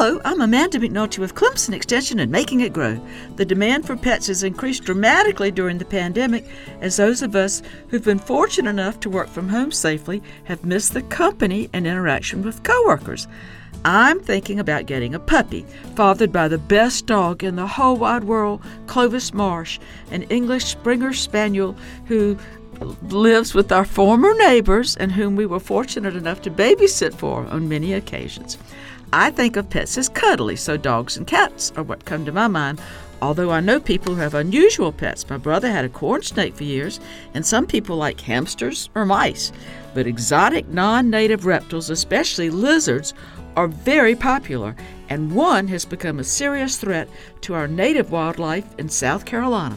Hello, I'm Amanda McNulty with Clemson Extension and Making It Grow. The demand for pets has increased dramatically during the pandemic as those of us who've been fortunate enough to work from home safely have missed the company and interaction with coworkers. I'm thinking about getting a puppy, fathered by the best dog in the whole wide world, Clovis Marsh, an English Springer Spaniel who lives with our former neighbors and whom we were fortunate enough to babysit for on many occasions. I think of pets as cuddly, so dogs and cats are what come to my mind. Although I know people who have unusual pets. My brother had a corn snake for years, and some people like hamsters or mice. But exotic non native reptiles, especially lizards, are very popular, and one has become a serious threat to our native wildlife in South Carolina.